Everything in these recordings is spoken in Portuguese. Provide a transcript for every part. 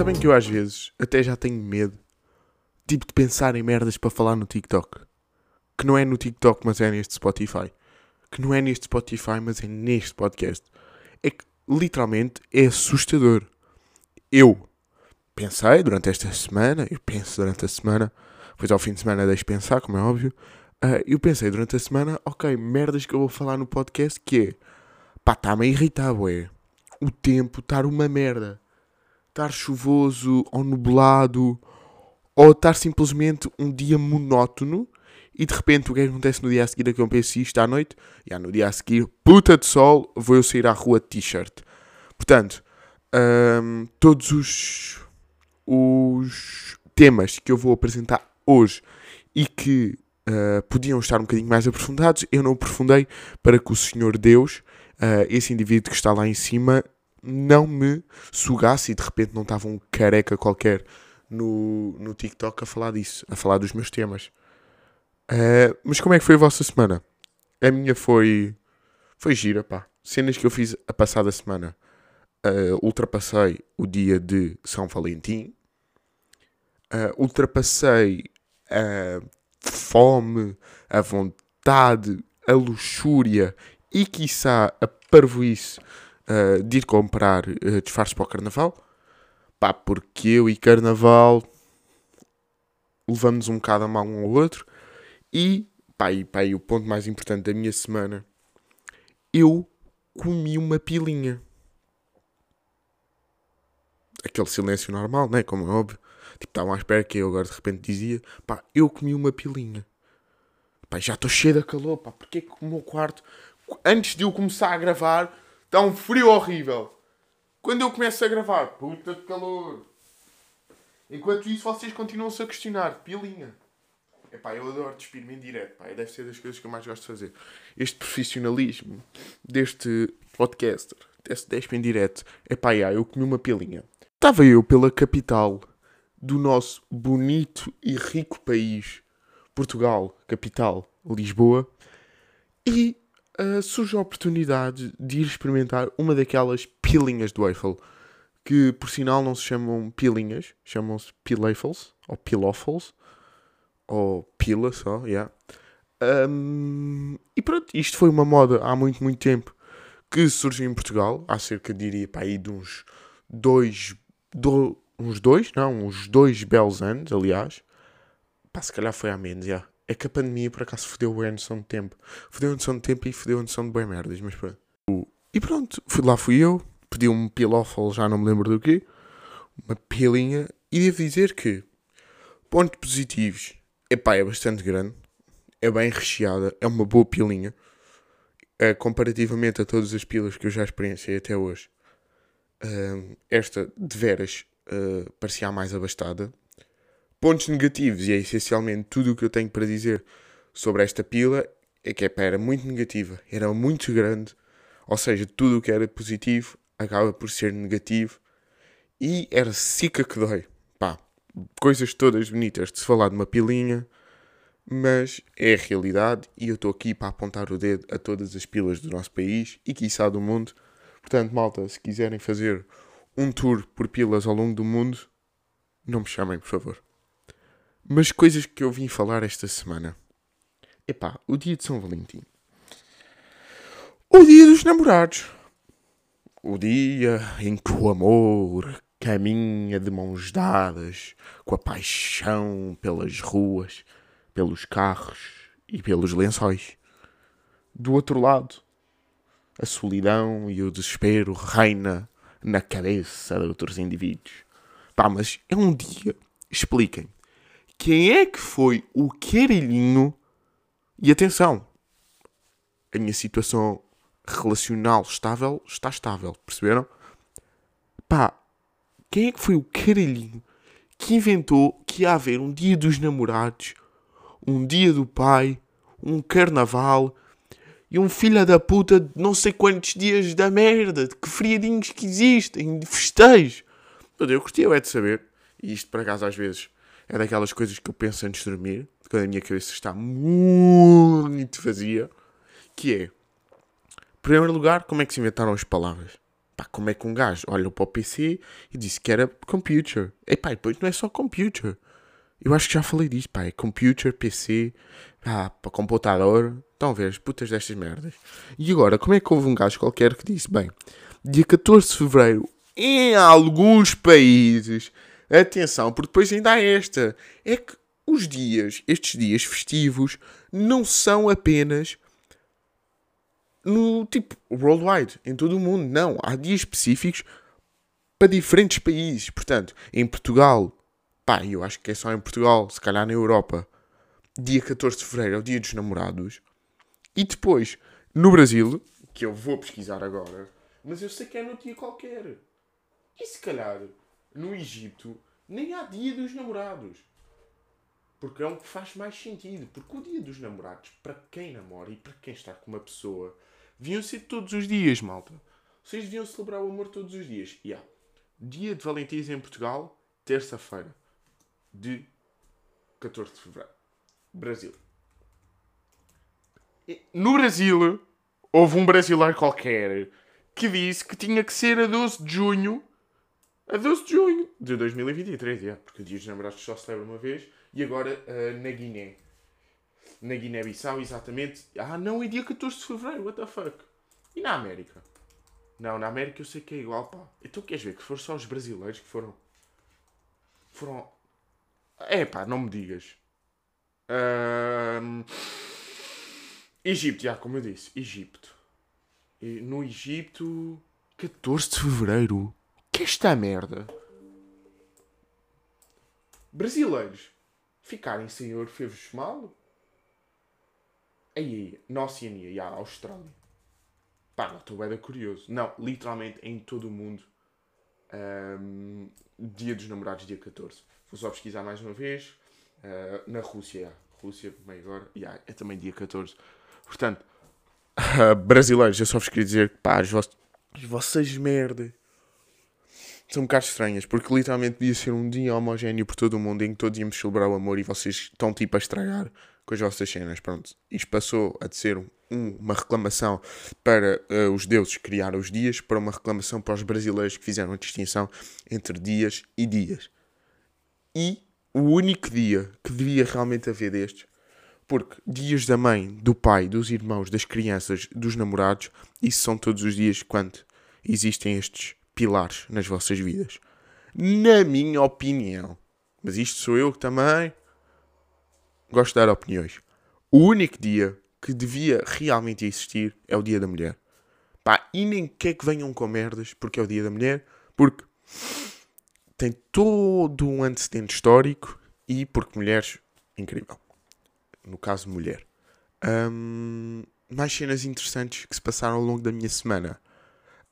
Sabem que eu às vezes até já tenho medo, tipo de pensar em merdas para falar no TikTok. Que não é no TikTok, mas é neste Spotify. Que não é neste Spotify, mas é neste podcast. É que literalmente é assustador. Eu pensei durante esta semana, eu penso durante a semana, depois ao fim de semana deixo pensar, como é óbvio. Uh, eu pensei durante a semana, ok, merdas que eu vou falar no podcast que é pá, está-me a irritar, ué. O tempo estar uma merda. Estar chuvoso ou nublado, ou estar simplesmente um dia monótono e de repente o que acontece no dia a seguir é que eu penso isto à noite, e no dia a seguir, puta de sol, vou eu sair à rua t-shirt. Portanto, um, todos os, os temas que eu vou apresentar hoje e que uh, podiam estar um bocadinho mais aprofundados, eu não aprofundei para que o Senhor Deus, uh, esse indivíduo que está lá em cima, não me sugasse e de repente não estava um careca qualquer no, no TikTok a falar disso, a falar dos meus temas. Uh, mas como é que foi a vossa semana? A minha foi. Foi gira, pá. Cenas que eu fiz a passada semana. Uh, ultrapassei o dia de São Valentim. Uh, ultrapassei a fome, a vontade, a luxúria e, quiçá, a parvoíce uh, de ir comprar uh, disfarces para o carnaval. Pá, porque eu e carnaval levamos um bocado a mal um ao outro. E, pá, e, pá, e o ponto mais importante da minha semana, eu comi uma pilinha. Aquele silêncio normal, né? Como é óbvio. Tipo, estavam à espera que eu agora de repente dizia, pá, eu comi uma pilinha. Pá, já estou cheio de calor, pá, porque é que o meu quarto, antes de eu começar a gravar, Está um frio horrível. Quando eu começo a gravar, puta de calor. Enquanto isso, vocês continuam-se a questionar. Pilinha. Epá, eu adoro despir-me em direto. Pá. Deve ser das coisas que eu mais gosto de fazer. Este profissionalismo deste podcaster, desse despe em direto. Epá, já, eu comi uma pilinha. Estava eu pela capital do nosso bonito e rico país, Portugal, capital, Lisboa, e uh, surge a oportunidade de ir experimentar uma daquelas pilinhas do Eiffel, que por sinal não se chamam pilinhas, chamam-se pilafels, ou pilofels, ou pila só, yeah. Um, e pronto, isto foi uma moda há muito, muito tempo que surgiu em Portugal, há cerca, diria, para aí de uns dois, do, uns dois, não, uns dois belos anos, aliás. Pá, se calhar foi há menos, já. É que a pandemia por acaso fodeu a noção de tempo. Fodeu a noção de tempo e fodeu a noção de bem merdas, mas pronto. E pronto, fui, lá fui eu, pedi um pilófalo, já não me lembro do quê, uma pilinha, e devo dizer que, pontos positivos, epá, é bastante grande, é bem recheada, é uma boa pilinha, é, comparativamente a todas as pilas que eu já experienciei até hoje. Uh, esta, de veras, uh, parecia a mais abastada. Pontos negativos, e é essencialmente tudo o que eu tenho para dizer sobre esta pila, é que era muito negativa, era muito grande, ou seja, tudo o que era positivo acaba por ser negativo, e era sica que dói. Pá, coisas todas bonitas de se falar de uma pilinha, mas é a realidade e eu estou aqui para apontar o dedo a todas as pilas do nosso país e quiçá do mundo. Portanto, malta, se quiserem fazer um tour por pilas ao longo do mundo, não me chamem, por favor. Mas coisas que eu vim falar esta semana. Epá, o dia de São Valentim. O dia dos namorados. O dia em que o amor caminha de mãos dadas com a paixão pelas ruas, pelos carros e pelos lençóis. Do outro lado, a solidão e o desespero reina na cabeça de outros indivíduos. Pá, mas é um dia, expliquem, quem é que foi o caralhinho? E atenção, a minha situação relacional estável está estável, perceberam? Pá, quem é que foi o caralhinho que inventou que ia haver um dia dos namorados, um dia do pai, um carnaval e um filho da puta de não sei quantos dias da merda, de que friadinhos que existem, de festejos? Eu curti, eu é de saber, e isto para acaso às vezes é daquelas coisas que eu penso antes de dormir, quando a minha cabeça está muito vazia, que é, em primeiro lugar, como é que se inventaram as palavras? pá, como é que um gajo olhou para o PC e disse que era computer. E pá, depois não é só computer. Eu acho que já falei disto, pá, é computer, PC, pá, para computador. Estão a ver as putas destas merdas. E agora, como é que houve um gajo qualquer que disse, bem, dia 14 de Fevereiro, em alguns países, atenção, porque depois ainda há esta, é que os dias, estes dias festivos, não são apenas no tipo worldwide, em todo o mundo. Não, há dias específicos para diferentes países. Portanto, em Portugal, pá, eu acho que é só em Portugal, se calhar na Europa, dia 14 de fevereiro é o dia dos namorados. E depois, no Brasil, que eu vou pesquisar agora, mas eu sei que é no dia qualquer. E se calhar, no Egito, nem há dia dos namorados. Porque é um que faz mais sentido. Porque o dia dos namorados, para quem namora e para quem está com uma pessoa, deviam ser todos os dias, malta. Vocês deviam celebrar o amor todos os dias. E yeah. Dia de Valentins em Portugal, terça-feira, de 14 de fevereiro. Brasil. No Brasil, houve um brasileiro qualquer que disse que tinha que ser a 12 de junho. A 12 de junho de 2023, yeah, porque o Dia dos Namorados só se celebra uma vez. E agora uh, na Guiné. Na Guiné-Bissau, exatamente. Ah, não, é dia 14 de fevereiro, what the fuck? E na América? Não, na América eu sei que é igual, pá. Então queres ver que foram só os brasileiros que foram. Foram. É pá, não me digas. Um... Egito, já, como eu disse, Egito. No Egito. 14 de fevereiro. Que é esta merda? Brasileiros ficarem sem ouro fez-vos mal? Aí, na Oceania, e a Austrália. Pá, não estou bem curioso. Não, literalmente em todo o mundo. Um, dia dos namorados, dia 14. Vou só pesquisar mais uma vez. Uh, na Rússia. Rússia, meio agora. Yeah, é também dia 14. Portanto, uh, brasileiros, eu só vos queria dizer que pá, as vossas merdas são um bocado estranhas, porque literalmente devia ser um dia homogéneo por todo o mundo em que todos íamos celebrar o amor e vocês estão tipo a estragar com as vossas cenas. Pronto, isto passou a ser um, uma reclamação para uh, os deuses criar os dias, para uma reclamação para os brasileiros que fizeram a distinção entre dias e dias. E o único dia que devia realmente haver destes, porque dias da mãe, do pai, dos irmãos, das crianças, dos namorados, isso são todos os dias quando existem estes pilares nas vossas vidas. Na minha opinião. Mas isto sou eu que também gosto de dar opiniões. O único dia que devia realmente existir é o Dia da Mulher. Pá, e nem quer que venham com merdas porque é o Dia da Mulher, porque tem todo um antecedente histórico e porque mulheres, incrível. No caso, mulher. Um, mais cenas interessantes que se passaram ao longo da minha semana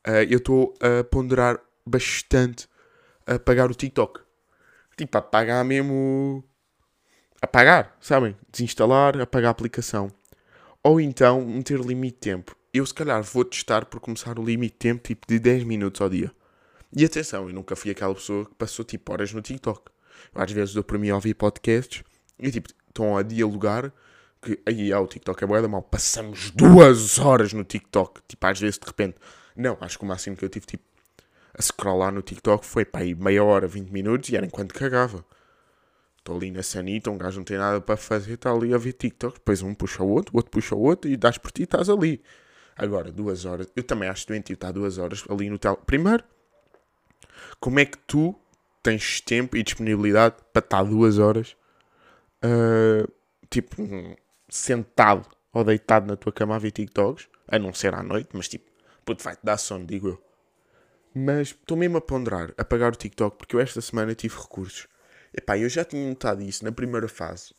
uh, eu estou a ponderar bastante a pagar o TikTok. Tipo, a pagar mesmo. Apagar, sabem? Desinstalar, apagar a aplicação. Ou então meter limite de tempo. Eu se calhar vou testar por começar o limite de tempo tipo de 10 minutos ao dia. E atenção, eu nunca fui aquela pessoa que passou tipo horas no TikTok. Às vezes dou para mim a ouvir podcasts e tipo, estão a dialogar que aí ah, o TikTok é boa da mal. Passamos duas horas no TikTok. Tipo, às vezes de repente não, acho que o máximo que eu tive tipo a scrollar no TikTok foi para aí meia hora, 20 minutos e era enquanto cagava. Estou ali na sanita, um gajo não tem nada para fazer, está ali a ver TikTok, depois um puxa o outro, o outro puxa o outro e dás por ti e estás ali. Agora, duas horas, eu também acho doentio estar duas horas ali no tel. Primeiro, como é que tu tens tempo e disponibilidade para estar duas horas, uh, tipo, sentado ou deitado na tua cama a ver TikToks, a não ser à noite, mas tipo, Puto, vai-te dar sono, digo eu. Mas estou mesmo a ponderar, a pagar o TikTok, porque eu esta semana tive recursos. Epá, eu já tinha notado isso na primeira fase.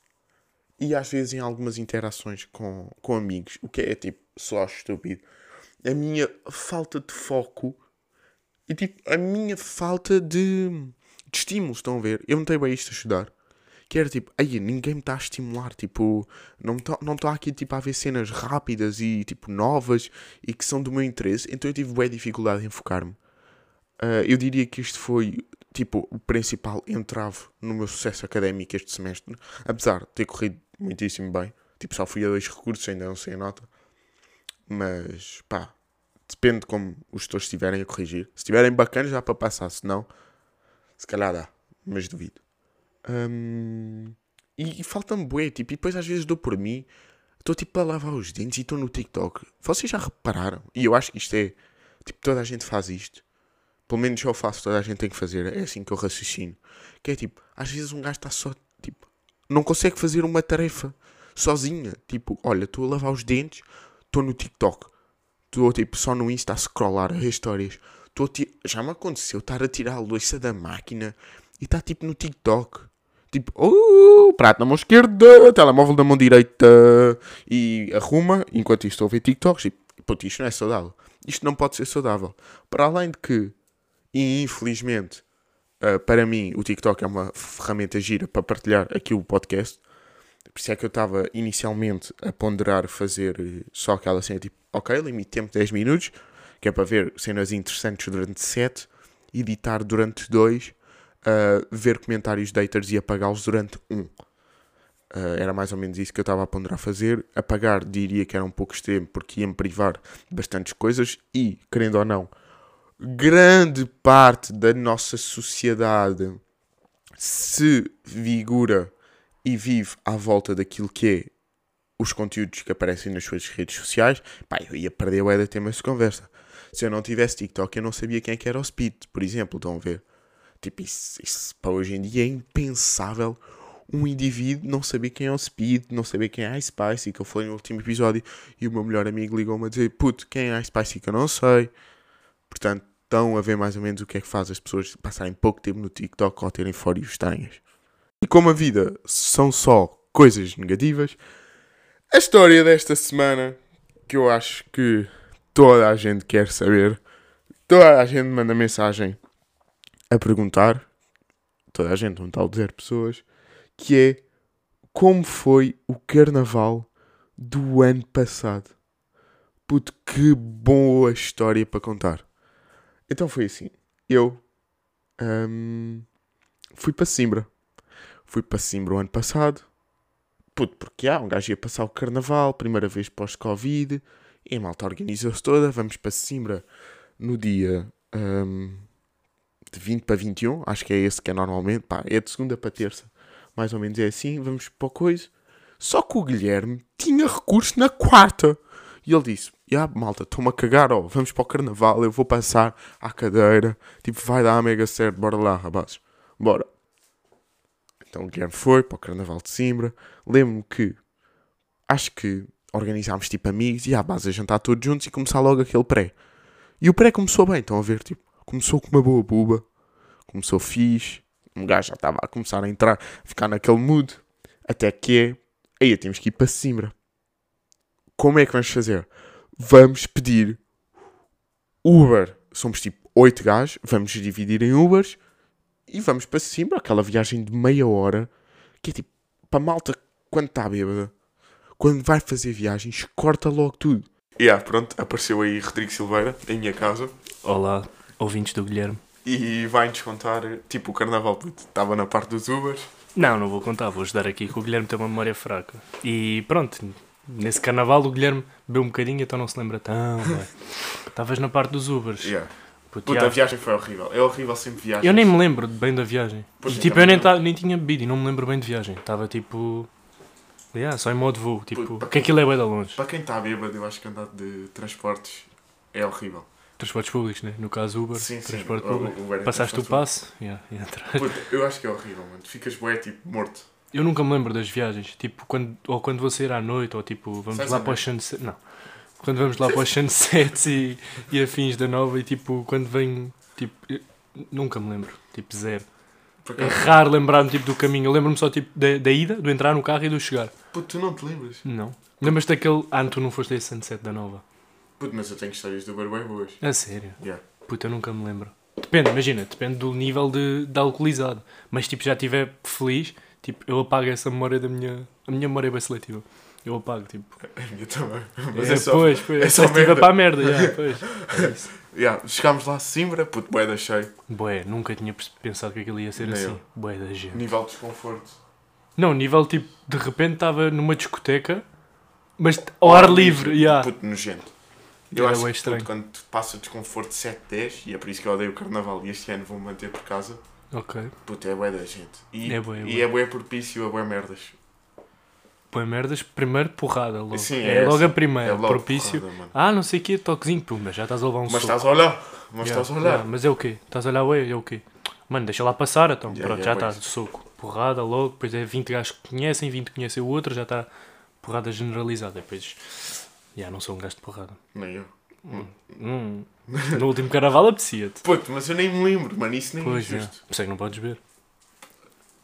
E às vezes em algumas interações com, com amigos, o que é tipo só estúpido. A minha falta de foco e tipo a minha falta de, de estímulos, estão a ver? Eu não tenho bem isto a estudar que era tipo, aí ninguém me está a estimular, tipo, não está não tá aqui tipo a ver cenas rápidas e tipo novas e que são do meu interesse, então eu tive boa dificuldade em focar-me. Uh, eu diria que isto foi tipo o principal entrave no meu sucesso académico este semestre, apesar de ter corrido muitíssimo bem. Tipo, só fui a dois recursos, ainda não sei a nota. Mas pá, Depende de como os gestores estiverem a corrigir. Se estiverem bacanas, dá para passar. Se não, se calhar dá. Mas duvido. Hum, e, e falta-me bué, tipo, e depois às vezes dou por mim, estou tipo a lavar os dentes e estou no TikTok. Vocês já repararam? E eu acho que isto é, tipo, toda a gente faz isto. Pelo menos eu faço, toda a gente tem que fazer. É assim que eu raciocino. Que é tipo, às vezes um gajo está só, tipo, não consegue fazer uma tarefa sozinha. Tipo, olha, estou a lavar os dentes, estou no TikTok. Estou, tipo, só no Insta a scrollar as histórias. Tô, já me aconteceu estar a tirar a louça da máquina e está, tipo, no TikTok. Tipo, oh, prato na mão esquerda, telemóvel na mão direita e arruma, enquanto isto estou a ver TikToks. E, puto, isto não é saudável. Isto não pode ser saudável. Para além de que, infelizmente, uh, para mim, o TikTok é uma ferramenta gira para partilhar aqui o podcast. Por isso é que eu estava inicialmente a ponderar fazer eh, só aquela cena tipo, ok, limite tempo 10 minutos, que é para ver cenas interessantes durante 7, editar durante 2 ver comentários de haters e apagá-los durante um. Uh, era mais ou menos isso que eu estava a ponderar fazer. Apagar diria que era um pouco extremo porque ia-me privar de bastantes coisas e, querendo ou não, grande parte da nossa sociedade se vigora e vive à volta daquilo que é os conteúdos que aparecem nas suas redes sociais, pá, eu ia perder o da temas de conversa. Se eu não tivesse TikTok, eu não sabia quem é que era o Speed, por exemplo, estão a ver? Tipo, isso, isso para hoje em dia é impensável um indivíduo não saber quem é o Speed, não saber quem é a Spicy, que eu falei no último episódio, e o meu melhor amigo ligou-me a dizer, puto, quem é a Spicy que eu não sei. Portanto, estão a ver mais ou menos o que é que faz as pessoas passarem pouco tempo no TikTok ou terem fórios estranhas. E como a vida são só coisas negativas, a história desta semana, que eu acho que toda a gente quer saber, toda a gente manda mensagem a perguntar, toda a gente, um tal de zero pessoas, que é como foi o carnaval do ano passado. Puto, que boa história para contar. Então foi assim. Eu um, fui para Simbra. Fui para Simbra o ano passado. Puto, porque há, um gajo ia passar o carnaval, primeira vez pós-Covid. E a malta organizou-se toda. Vamos para Simbra no dia um, de 20 para 21, acho que é esse que é normalmente, pá, é de segunda para terça, mais ou menos é assim, vamos para o coisa. Só que o Guilherme tinha recurso na quarta. E ele disse: Ya, malta, estou-me a cagar, ó, vamos para o carnaval, eu vou passar à cadeira, tipo, vai dar mega certo, bora lá, rapazes, bora. Então o Guilherme foi para o carnaval de Simbra. Lembro-me que, acho que organizámos tipo amigos e à base a jantar todos juntos e começar logo aquele pré. E o pré começou bem, estão a ver, tipo, começou com uma boa buba, começou fixe, um gajo já estava a começar a entrar, a ficar naquele mood, até que aí temos que ir para Simbra. Como é que vamos fazer? Vamos pedir Uber. Somos tipo 8 gajos, vamos dividir em Ubers e vamos para Simbra, aquela viagem de meia hora, que é tipo, para malta, quando está bêbada, quando vai fazer viagens, corta logo tudo. E yeah, pronto, apareceu aí Rodrigo Silveira, em minha casa. Olá, ouvintes do Guilherme. E vai-nos contar, tipo, o carnaval estava na parte dos Ubers. Não, não vou contar, vou ajudar aqui que o Guilherme tem uma memória fraca. E pronto, nesse carnaval o Guilherme bebeu um bocadinho, então não se lembra tão. Estavas na parte dos Ubers. Yeah. Puta, Puta a viagem foi horrível. É horrível sempre viagem. Eu nem me lembro bem da viagem. Pois e tipo, eu nem, nem tinha bebido e não me lembro bem de viagem. Estava tipo. Yeah, só em modo voo. Tipo, porque aquilo é bem da longe. Para quem está bêbado, eu acho que andar de transportes é horrível. Transportes públicos, né? No caso Uber, sim, sim. transporte público. Uber é Passaste o passe yeah, e entras. Eu acho que é horrível, mano. Ficas bué, tipo, morto. Eu nunca me lembro das viagens. Tipo, quando, ou quando vou sair à noite, ou tipo, vamos Sais lá para os sunsets. Não. Quando vamos lá para os sunsets e, e afins da nova e tipo, quando venho, tipo, nunca me lembro. Tipo, zero. É raro lembrar-me tipo, do caminho. Eu lembro-me só tipo, da, da ida, do entrar no carro e do chegar. Pô, tu não te lembras? Não. Lembras daquele. Ah, tu não foste a esse sunset da nova? Puto, mas eu tenho histórias do Uber bem boas. A sério? Yeah. Puta, eu nunca me lembro. Depende, imagina, depende do nível de, de alcoolizado. Mas tipo, já estiver feliz, tipo, eu apago essa memória da minha. A minha memória é bem seletiva. Eu apago, tipo. A minha também. Mas é, é só, pois, pois. É só merda. para a merda, yeah, pois. É isso. Yeah, chegámos lá a Simbra, puto, boé da cheio. Boé, nunca tinha pensado que aquilo ia ser Nem assim. Eu. Boé da gente. Nível de desconforto. Não, nível tipo, de repente estava numa discoteca, mas ao ar, livre, livre. Yeah. Puto nojento. Eu Era acho bué que estranho. quando passa desconforto 7, 10, e é por isso que eu odeio o carnaval e este ano vou manter por casa, Ok. puto, é bué da gente. E É bué, é e bué. é bué propício a bué merdas. Põe merdas, primeiro porrada logo. Sim, é é logo a primeira, É logo propício. porrada. Ah, não sei o que, toquezinho, pumba, já estás a levar um Mas soco. estás a olhar, mas Yeah, estás a olhar. yeah, mas é o quê? Estás a olhar, ué, é o quê? Mano, deixa lá passar, então. Yeah, Pronto, já bué está, soco. Porrada logo, depois é 20 gajos que conhecem, 20 conhecem o outro, já está porrada generalizada. Depois, já não sou um gajo de porrada. Nem eu. Hum, no último carnaval apetecia-te. Puto, mas eu nem me lembro, mano, isso nem Pois, é justo. Por isso é que não podes ver.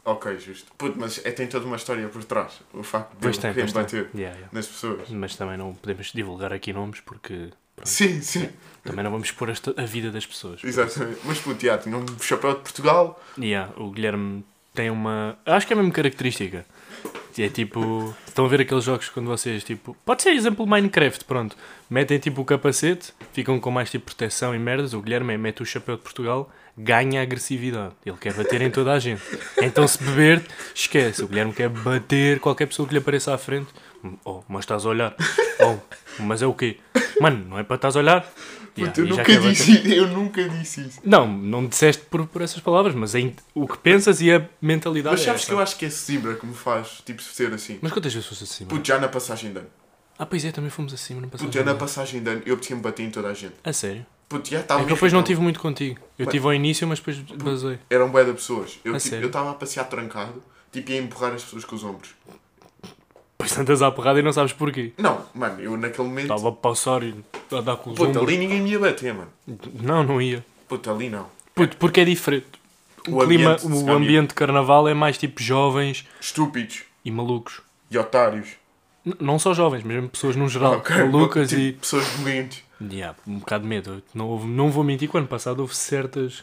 Ok, justo. Puto, mas é, tem toda uma história por trás. O facto de Pois eu tem, bater Yeah, yeah. nas pessoas. Mas também não podemos divulgar aqui nomes porque pronto, Sim, sim, também não vamos expor a vida das pessoas. exatamente. Mas puto, já, tinha um chapéu de Portugal. Yeah, o Guilherme tem uma. Acho que é a mesma característica. É tipo. Estão a ver aqueles jogos quando vocês, tipo. Pode ser exemplo Minecraft, pronto. Metem tipo o capacete, ficam com mais tipo proteção e merdas. O Guilherme é, mete o chapéu de Portugal, ganha agressividade. Ele quer bater em toda a gente. Então se beber, esquece. O Guilherme quer bater qualquer pessoa que lhe apareça à frente. Oh, mas estás a olhar. Oh, mas é o quê? Mano, não é para estás a olhar. Yeah, Puto, eu nunca bater. disse eu nunca disse isso. Não, não disseste por, por essas palavras, mas é in- o que pensas e a mentalidade Mas é sabes essa. que eu acho que é zebra que me faz, tipo, ser assim. Mas quantas vezes foste assim? mano? Puto, já na passagem de ano. Ah, pois é, também fomos assim, mas não passamos Puto, já na passagem de ano eu tinha-me bater em toda a gente. A sério? Puto, já É estava que eu depois não tive muito contigo. Eu tive ao início, mas depois basei. Eram bué de pessoas. Tipo, eu estava a passear trancado, tipo, ia empurrar as pessoas com os ombros. Depois andas à porrada e não sabes porquê. Não, mano, eu naquele momento... Estava a passar e a dar com os ombros. ali ninguém me ia bater, mano. Não, não ia. Puto, ali não. Puto, porque é diferente. O, O clima, ambiente, o ambiente de carnaval é mais tipo jovens Estúpidos e malucos. e otários. N- não só jovens, mas mesmo pessoas no geral. Ok, malucas tipo, e. Pessoas doentes. Yeah, um bocado de medo. Não, houve- não vou mentir que o ano passado houve certas,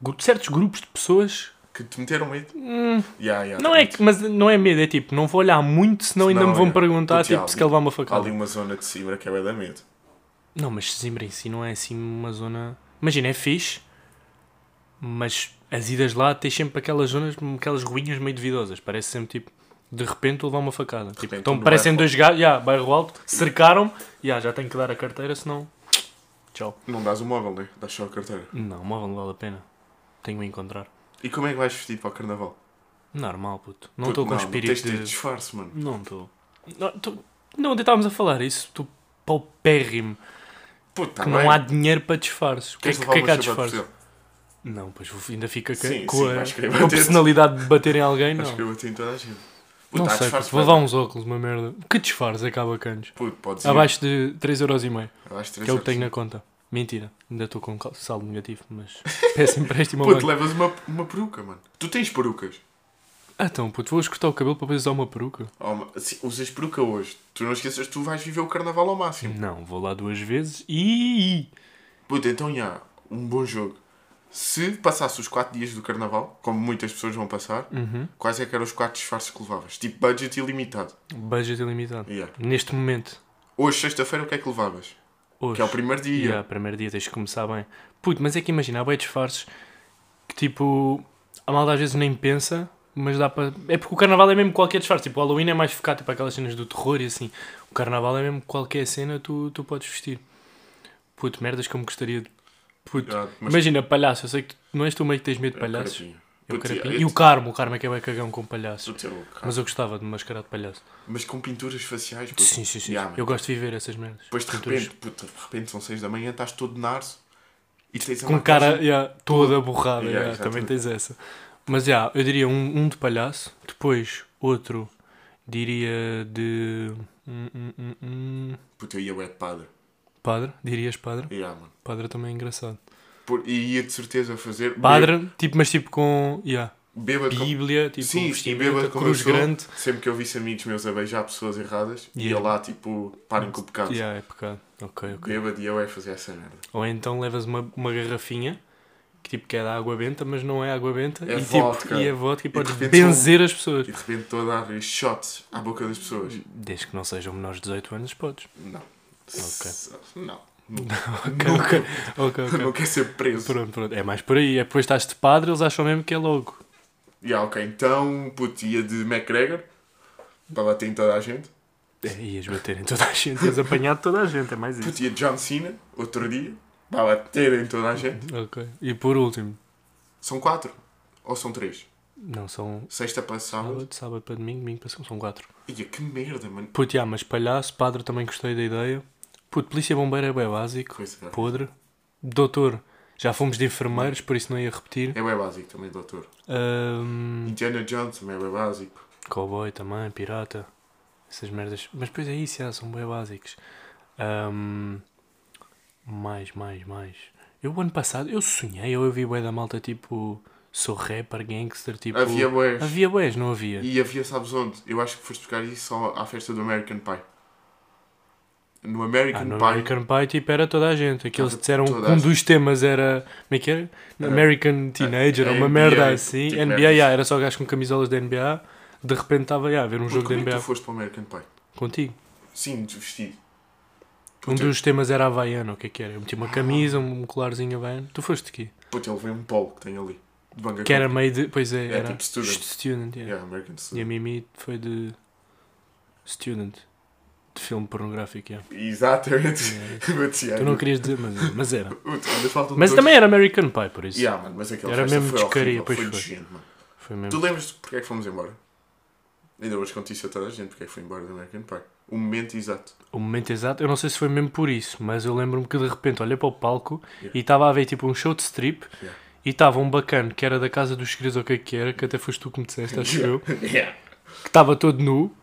gru- certos grupos de pessoas. Que te meteram medo. Hum, Yeah, yeah, não é, que- mas não é medo, é tipo, não vou olhar muito, senão ainda Senão, me vão é. perguntar Puto, tipo, se quer levar uma Há facada. ali uma zona de Sibra que é da medo. Não, mas Zimbra em si não é assim uma zona. Imagina, é fixe, mas as idas lá tens sempre aquelas zonas, aquelas ruínas meio duvidosas. Parece sempre tipo, de repente vou levar uma facada. Tipo, repente, então parecem dois gajos, yeah, bairro alto, cercaram-me, yeah, já tenho que dar a carteira, senão. Tchau. Não dás o móvel, né? Dás só a carteira. Não, móvel não vale a pena. Tenho a encontrar. E como é que vais vestir para o carnaval? Normal, puto. Não Puto, estou com não, espírito Tens de disfarce, mano. Não estou. Não, tô- não, onde estávamos a falar isso? Estou paupérrimo. Puta, que não há dinheiro para disfarces. O que é Queres que, é que há disfarce? Não, pois ainda fica ca- Sim, com, sim, a, com a personalidade de bater em alguém, não. Acho que eu bati em toda a gente. Puta, Não sei, puto, vou levar uns óculos, uma merda. Que disfarce é que há bacanos? Puto, podes ir. Abaixo de 3,5€, Abaixo de que é o que tenho na conta. Mentira, ainda estou com saldo negativo, mas peço empréstimo ao Puto, banco. levas uma, uma peruca, mano. Tu tens perucas. Ah, então, puto, vou escutar o cabelo para depois usar uma peruca? Oh, ma- se usas peruca hoje. Tu não esqueças que tu vais viver o carnaval ao máximo. Não, vou lá duas vezes e... Puta, então já, um bom jogo. Se passasse os 4 dias do carnaval, como muitas pessoas vão passar, Uhum. quais é que eram os 4 disfarces que levavas? Tipo budget ilimitado. Budget ilimitado. Yeah. Neste momento, Hoje, sexta-feira, o que é que levavas? Hoje... Que é o primeiro dia. Yeah, primeiro dia tens de começar bem. Puto, mas é que imagina, há bem disfarces que tipo, a malda às vezes nem pensa, mas dá para. É porque o carnaval é mesmo qualquer disfarce. Tipo, o Halloween é mais focado tipo, aquelas cenas do terror e assim. O carnaval é mesmo qualquer cena tu, tu podes vestir. Puto, merdas que eu me gostaria de. Puto. Mas- Imagina, palhaço, eu sei que tu, não és tu meio que tens medo de palhaços. É o Puto, eu- E o Carmo, o Carmo é que é bem cagão com palhaços. Puto, eu- Mas eu gostava de me mascarar de palhaço. Mas com pinturas faciais, puto. Sim, sim, sim. Yeah, eu gosto de viver essas merdas. Depois de Pinturas. repente, puta, de repente são 6 da manhã, estás todo de narso e tens a com cara yeah, toda borrada, Yeah, yeah, também tens essa. Mas yeah, eu diria um, um de palhaço, depois outro diria de. hum, hum, hum, hum, Puta, eu ia bué de padre. padre, dirias padre? Yeah, mano. Padre também é engraçado. Por- e ia de certeza fazer. Padre, tipo, mas tipo com yeah, Bêbado Bíblia, tipo, Sim, sim, vestimenta, bêbado como cruz sou, grande. Sempre que eu visse amigos meus a beijar pessoas erradas, ia Yeah. lá tipo, parem com o pecado. Yeah, é pecado. Ok, ok. Bêbado e eu é fazer essa merda. Ou então levas uma, uma garrafinha que tipo que é da água benta, mas não é água benta. É e, vodka. Tipo, e é vodka e de podes benzer as pessoas. E de repente estou a dar shots à boca das pessoas. Desde que não sejam menores de 18 anos, podes. Não. S- Não. Ok, ok. ok, ok. Não quer ser preso. Pronto, pronto. É mais por aí. É depois estás de padre, eles acham mesmo que é logo. Yeah, ok, então, puto, ia de McGregor para bater em toda a gente. É, ias bater em toda a gente, ias apanhar toda a gente, é mais isso. Puto, ia John Cena, outro dia, vai bater em toda a gente. Ok. E por último, São quatro? Ou são três? não são Sexta para sábado. sábado, sábado para domingo, domingo para segunda, são quatro. Ia, que merda, mano. Puto, já, mas palhaço, padre, também gostei da ideia. Puto, polícia bombeira é bem básico. Pois é. Podre. Doutor, já fomos de enfermeiros, por isso não ia repetir. É bem básico também, doutor. Ahm, Indiana Jones também é bem básico. cowboy também, pirata. Essas merdas. Mas depois é isso, já, são bem básicos. Ahm, mais, mais, mais. Eu, o ano passado, eu sonhei, eu ouvi bué da malta tipo. Sou rapper, gangster, tipo. Havia boés. Havia bués, não havia? E havia, sabes onde? Eu acho que foste buscar isso só à festa do American Pie. No American Ah, no Pie. American Pie, tipo, era toda a gente. Aqueles Tava disseram que a um gente. dos temas era. Como é que era? Era- American Teenager, a ou uma NBA, merda assim. tipo NBA, yeah, era só gajos com camisolas da NBA. De repente estava yeah, a ver um jogo da como é NBA tu foste para o American Pie? contigo. Sim, de vestido. Um dos temas era havaiano, o que é que era? Eu meti uma camisa, um colarzinho havaiano. Tu foste aqui? Puto, ele veio um polo que tem ali. De manga Que era meio de. Pois é, É, era. tipo student. Student, yeah. Yeah, American E a Student. Mimi foi de. Student. De filme pornográfico, yeah. Exatamente. Yeah. Yeah, Tu não querias dizer, mas, mas era. Mas também era American Pie, por isso. Yeah, mano, mas aquela Era mesmo descaria, pois foi foi. Foi mesmo. Tu lembras-te porque é que fomos embora? Ainda hoje conto isso a toda a gente porque é que foi embora do American Pie. O momento exato. O momento exato, eu não sei se foi mesmo por isso, mas eu lembro-me que de repente olhei para o palco Yeah. e estava a ver tipo um show de strip e estava um bacana que era da Casa dos Segredos ou o que é que era, que até foste tu que me disseste, acho eu, que estava todo nu.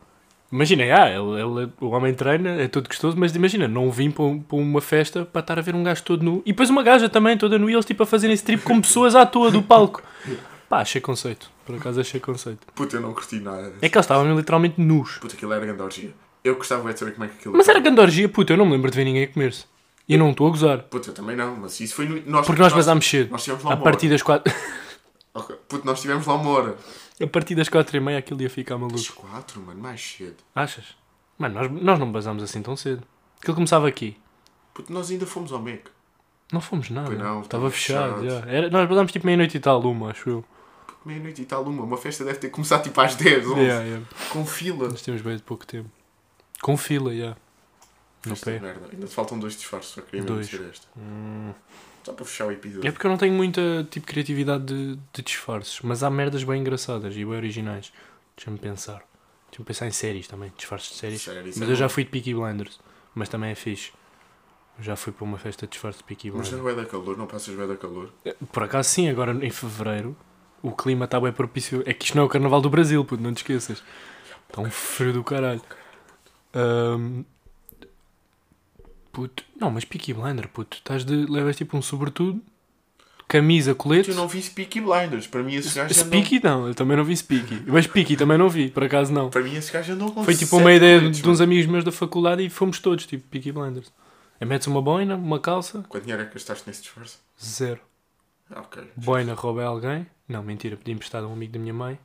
Imagina, ah, ele, ele- o homem treina, é todo gostoso, mas imagina, não vim para, um- para uma festa para estar a ver um gajo todo nu e depois uma gaja também toda nu e eles tipo a fazerem strip com pessoas à toa do palco. Pá, achei conceito, por acaso achei conceito. Puta, eu não curti nada. É que eles estavam literalmente nus. Puta, aquilo era grande orgia. Eu gostava de saber como é que aquilo Mas era acaba. grande orgia, puta, eu não me lembro de ver ninguém a comer-se. E não estou a gozar. Puta, eu também não, mas isso foi no... Nós, Porque nós basámos cedo. Nós tivemos lá A partir das quatro, Ok. Puta, nós tivemos lá uma hora. A partir das quatro e meia aquilo ia ficar maluco. Às quatro, mano, mais cedo. Achas? Mano, nós, nós não basámos assim tão cedo. Aquilo começava aqui. Puta, nós ainda fomos ao Mac. Não fomos nada. Pois não, Estava fechado. fechado. já. Era, nós basámos tipo meia-noite e tal, uma, acho eu. Meia-noite e tal, uma. Uma festa deve ter começado tipo às 10, 11. Yeah, yeah. Com fila. Nós temos bem de pouco tempo. Com fila, já. No Festa de pé. merda. Ainda te faltam dois disfarces, só queria Dois. dizer esta. Hum. Só para fechar o episódio. É porque eu não tenho muita tipo criatividade de, de disfarces, mas há merdas bem engraçadas e bem originais. Deixa-me pensar. Deixa-me pensar em séries também, disfarces de séries. Sério, Mas é eu já bom. fui de Peaky Blinders, mas também é fixe. Já fui para uma festa de disfarce de Peaky Mas Blinders. não é da calor, não passas bem da calor. Por acaso sim, agora em fevereiro o clima está bem propício. É que isto não é o carnaval do Brasil, puto, não te esqueças. Está um frio do caralho. Ahm, puto, não, mas Peaky Blinder, puto, estás de. levas tipo um sobretudo, camisa, colete. Eu não vi Speaky Blinders. Para mim, esses gajos andam... Speaky não, eu também não vi Speaky. Mas Speaky também não vi, por acaso não. Para mim, esses gajos andam com Foi tipo uma ideia coletes, de uns mano. amigos meus da faculdade e fomos todos, tipo Peaky Blinders. Aí metes uma boina, uma calça, Quanto dinheiro é que gastaste nesse disfarce? zero. Ah, ok. Boina roubei a alguém. Não, mentira, pedi emprestado a um amigo da minha mãe.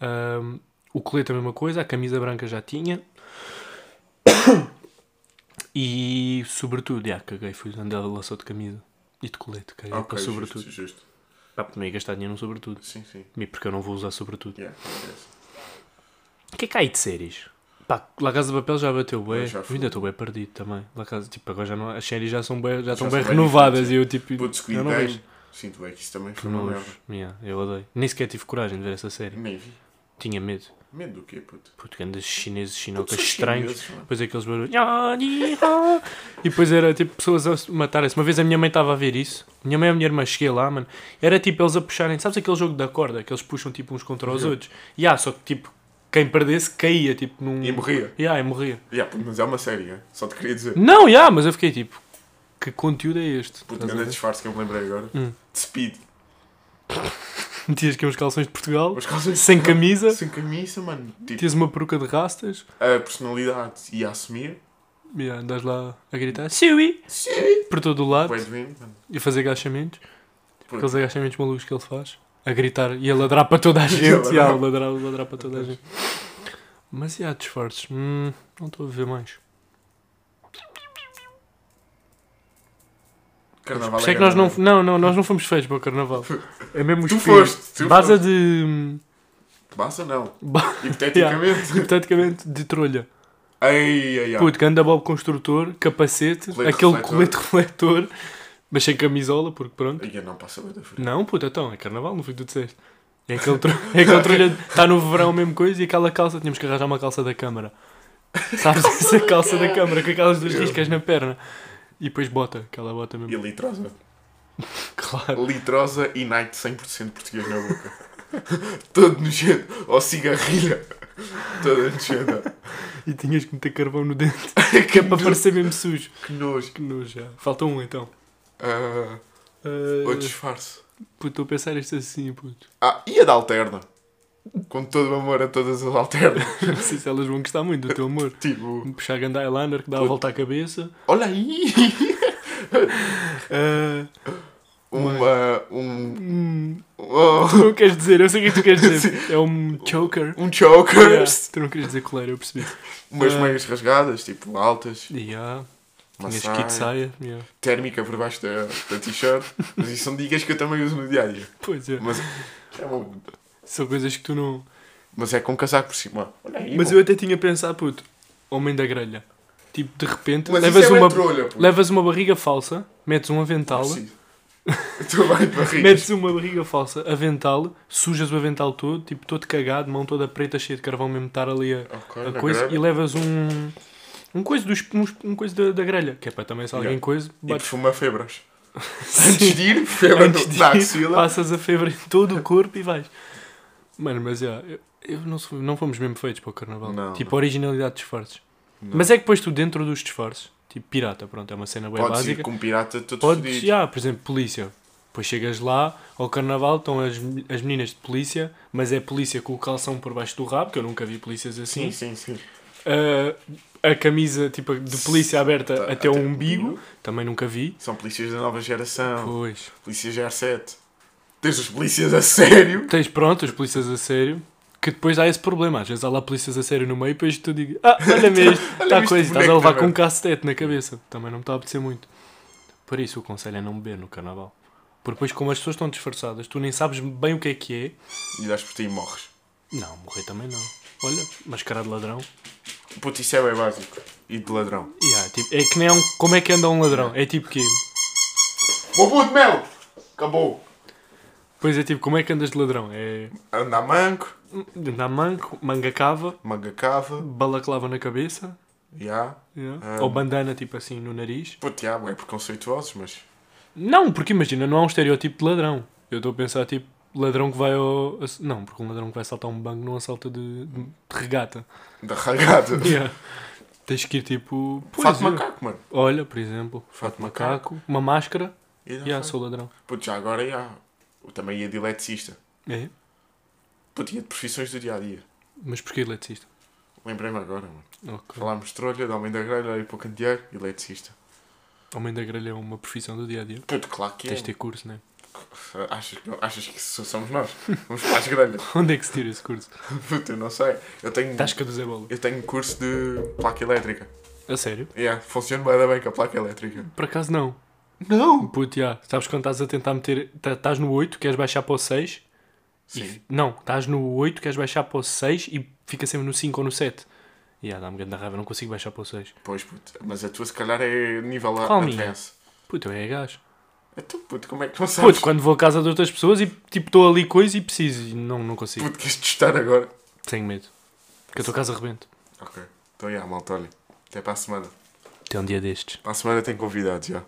Ahm, o colete a mesma coisa, a camisa branca já tinha. E sobretudo, já, caguei, fui andar lá só de camisa e de colete, caguei Ok, para sobretudo. justo, justo. Pá, também ia gastar dinheiro no sobretudo. Sim, sim. E porque eu não vou usar sobretudo. Yeah. O que é que há aí de séries? Pá, La Casa de Papel já bateu bem. Eu ainda estou bem perdido também. La Casa, tipo, agora já não, as séries já são bem, já estão bem bem renovadas e eu tipo. Squid eu não vejo. Sinto bem que isso também foi uma merda. Yeah, eu odeio. Nem sequer tive coragem de ver essa série. Nem vi. Tinha medo. Medo do quê, puto? Puto, grandes chineses, chinocas estranhos. chineses. Depois aqueles barulhos. E depois era tipo pessoas a se matarem-se. Uma vez a minha mãe estava a ver isso. Minha mãe e a minha irmã cheguei lá, mano. Era tipo eles a puxarem. Sabes aquele jogo da corda? Que eles puxam tipo uns contra os Uhum. outros. E ah, só que tipo, quem perdesse caía tipo num. E morria. Ya, e morria. Yeah, mas é uma série, é? Só te queria dizer. Não, já, mas eu fiquei tipo, que conteúdo é este? Puto, grande disfarce que eu me lembrei agora. Hum. De Speed. Metias aqui uns calções de Portugal, Os calções sem camisa, Sem camisa, mano. Tipo, metias uma peruca de rastas, a personalidade ia a assumir. e andas lá a gritar Siwi! Sim. por todo o lado Pode vir, mano. e a fazer agachamentos. Puto. Aqueles agachamentos malucos que ele faz, a gritar e a ladrar para toda a gente. E a ladrar. ladrar, para toda a gente. Mas e há disfarces? Hum, não estou a ver mais. Carnaval Por isso é que nós não, não, não, nós não fomos feitos para o carnaval. É mesmo Tu os foste, tu Baza foste. de. Basta não. Ba- Hipoteticamente. Hipoteticamente de trolha. Ai, ai, ai. Puto, ganda Bob construtor, capacete, Colete aquele refletor. colete refletor, mas sem camisola, porque pronto. Ai, eu não passa bem da frente. Não, puto, então, é carnaval, não foi o que tu disseste. É aquele, tro... é aquele trolha, está no verão a mesma coisa e aquela calça, tínhamos que arranjar uma calça da câmara. Sabes essa calça da câmara com aquelas duas riscas na perna. E depois bota, aquela bota E mesmo. litrosa. Claro. Litrosa e night 100% português na boca. Todo nojento. Ou cigarrilha. Toda nojenta. E tinhas que meter carvão no dente, que é para parecer mesmo sujo. Que nojo. Que nojo já. Falta um então. Ah, Uh, o disfarce. Puto, estou a pensar isto assim, puto. Ah, e a da alterna? Com todo o amor a todas as alternas. Não sei se elas vão gostar muito do teu amor. Tipo, Puxar ganda eyeliner que dá a volta à cabeça. olha aí! Uh, Uma. Um. hum, oh, tu não queres dizer, eu sei o que é que tu queres dizer. É um choker. um choker. Yeah, tu não queres dizer coleira, eu percebi. Umas Ah. meias rasgadas, tipo altas. Yeah. Uma Tinhas kit saia. Yeah. térmica por baixo da, da t-shirt. Mas isso são dicas que eu também uso no dia a dia. Pois é. Mas é, bom. São coisas que tu não. Mas é com casaco por cima. Olha aí. Mas eu até tinha pensado, puto, homem da grelha. Tipo, de repente, Mas levas isso é uma, trolha, levas uma barriga falsa, metes um avental, Preciso. Estou bem de metes uma barriga falsa, avental, sujas o avental todo, tipo, todo cagado, mão toda preta, cheia de carvão mesmo, estar ali a, Ok, a na coisa, grelha. e levas um. Um coisa, dos, um, um coisa da, da grelha, que é para também se alguém Yeah. coisa, E bates perfuma febras. Antes de ir, febra Antes de na ir, axila. passas a febre em todo o corpo e vais. Mano, mas já, eu, eu não, sou- não fomos mesmo feitos para o carnaval. Não, tipo, não. originalidade de disfarces. Não. Mas é que depois tu, dentro dos disfarces, tipo pirata, pronto, é uma cena bem Podes ir básica. com um pirata todo Podes, fodido. já, por exemplo, polícia. Depois chegas lá, ao carnaval, estão as, as meninas de polícia, mas é polícia com o calção por baixo do rabo, que eu nunca vi polícias assim. Sim, sim, sim. Ah, a camisa tipo de polícia aberta Tá, até, o umbigo, também nunca vi. São polícias da nova geração. Pois. Polícias GR7. Tens os polícias a sério. Tens pronto, os polícias a sério. Que depois há esse problema. Às vezes há lá polícias a sério no meio e depois tu digo, ah, Olha está este coisa, estás a levar com um cacetete na cabeça. Também não me está a apetecer muito. Por isso o conselho é não beber no carnaval. Porque depois, como as pessoas estão disfarçadas, tu nem sabes bem o que é que é. E das por ti e morres. Não, morrer também não. Olha, mascarado de ladrão. Puto, isso é bem básico. E de ladrão. Yeah, tipo, é que nem é um. Como é que anda um ladrão? É tipo que. Bom puto, mel! Acabou. Pois é tipo, como é que andas de ladrão? É. Anda a manco, Andar manco, manga cava, manga cava. balaclava na cabeça. Já. yeah, Ah. Ou bandana tipo assim no nariz. Puto, já, é preconceituosos, mas. Não, porque imagina, não há um estereótipo de ladrão. Eu estou a pensar tipo ladrão que vai ao. Não, porque um ladrão que vai assaltar um banco não assalta de, de regata. Da ragada. Yeah. Tens que ir tipo. Fato é. macaco, mano. Olha, por exemplo, Fato fato macaco, uma máscara. E Yeah, sou ladrão. Puto, já agora já. Eu também ia de eletricista. É? Puto, ia de profissões do dia a dia. Mas porquê eletricista? Lembrei-me agora, mano. Ok. Falámos de trolha, de homem da grelha, aí para o candeeiro, eletricista. Homem da grelha é uma profissão do dia a dia. Puto, claro que é. Tens de ter curso, né? Achas que, achas que somos nós? Vamos para as grelhas. Onde é que se tira esse curso? Puto, eu não sei. Eu tenho, Tasca do Zé Bola. eu tenho curso de placa elétrica. A sério? Yeah, funciona bem, bem com a placa elétrica. Por acaso não. Não! Puto, já. Sabes quando estás a tentar meter. tá- Estás no 8, queres baixar para o 6? Sim. E- não, estás no 8, queres baixar para o 6 e fica sempre no 5 ou no 7. E yeah, dá-me grande raiva, não consigo baixar para o 6. Pois, puto. Mas a tua, se calhar, é nível a- Qual advance. Puto, eu é gás. Então, puto, como é que tu não sabes? Puto, quando vou à casa de outras pessoas e tipo estou ali coisa e preciso. E não, não consigo. Puto, queres testar agora? Tenho medo. Porque a tua casa rebento. Ok. Então, já, malta, olha. Até para a semana. Até um dia destes. Para a semana tem convidados, já.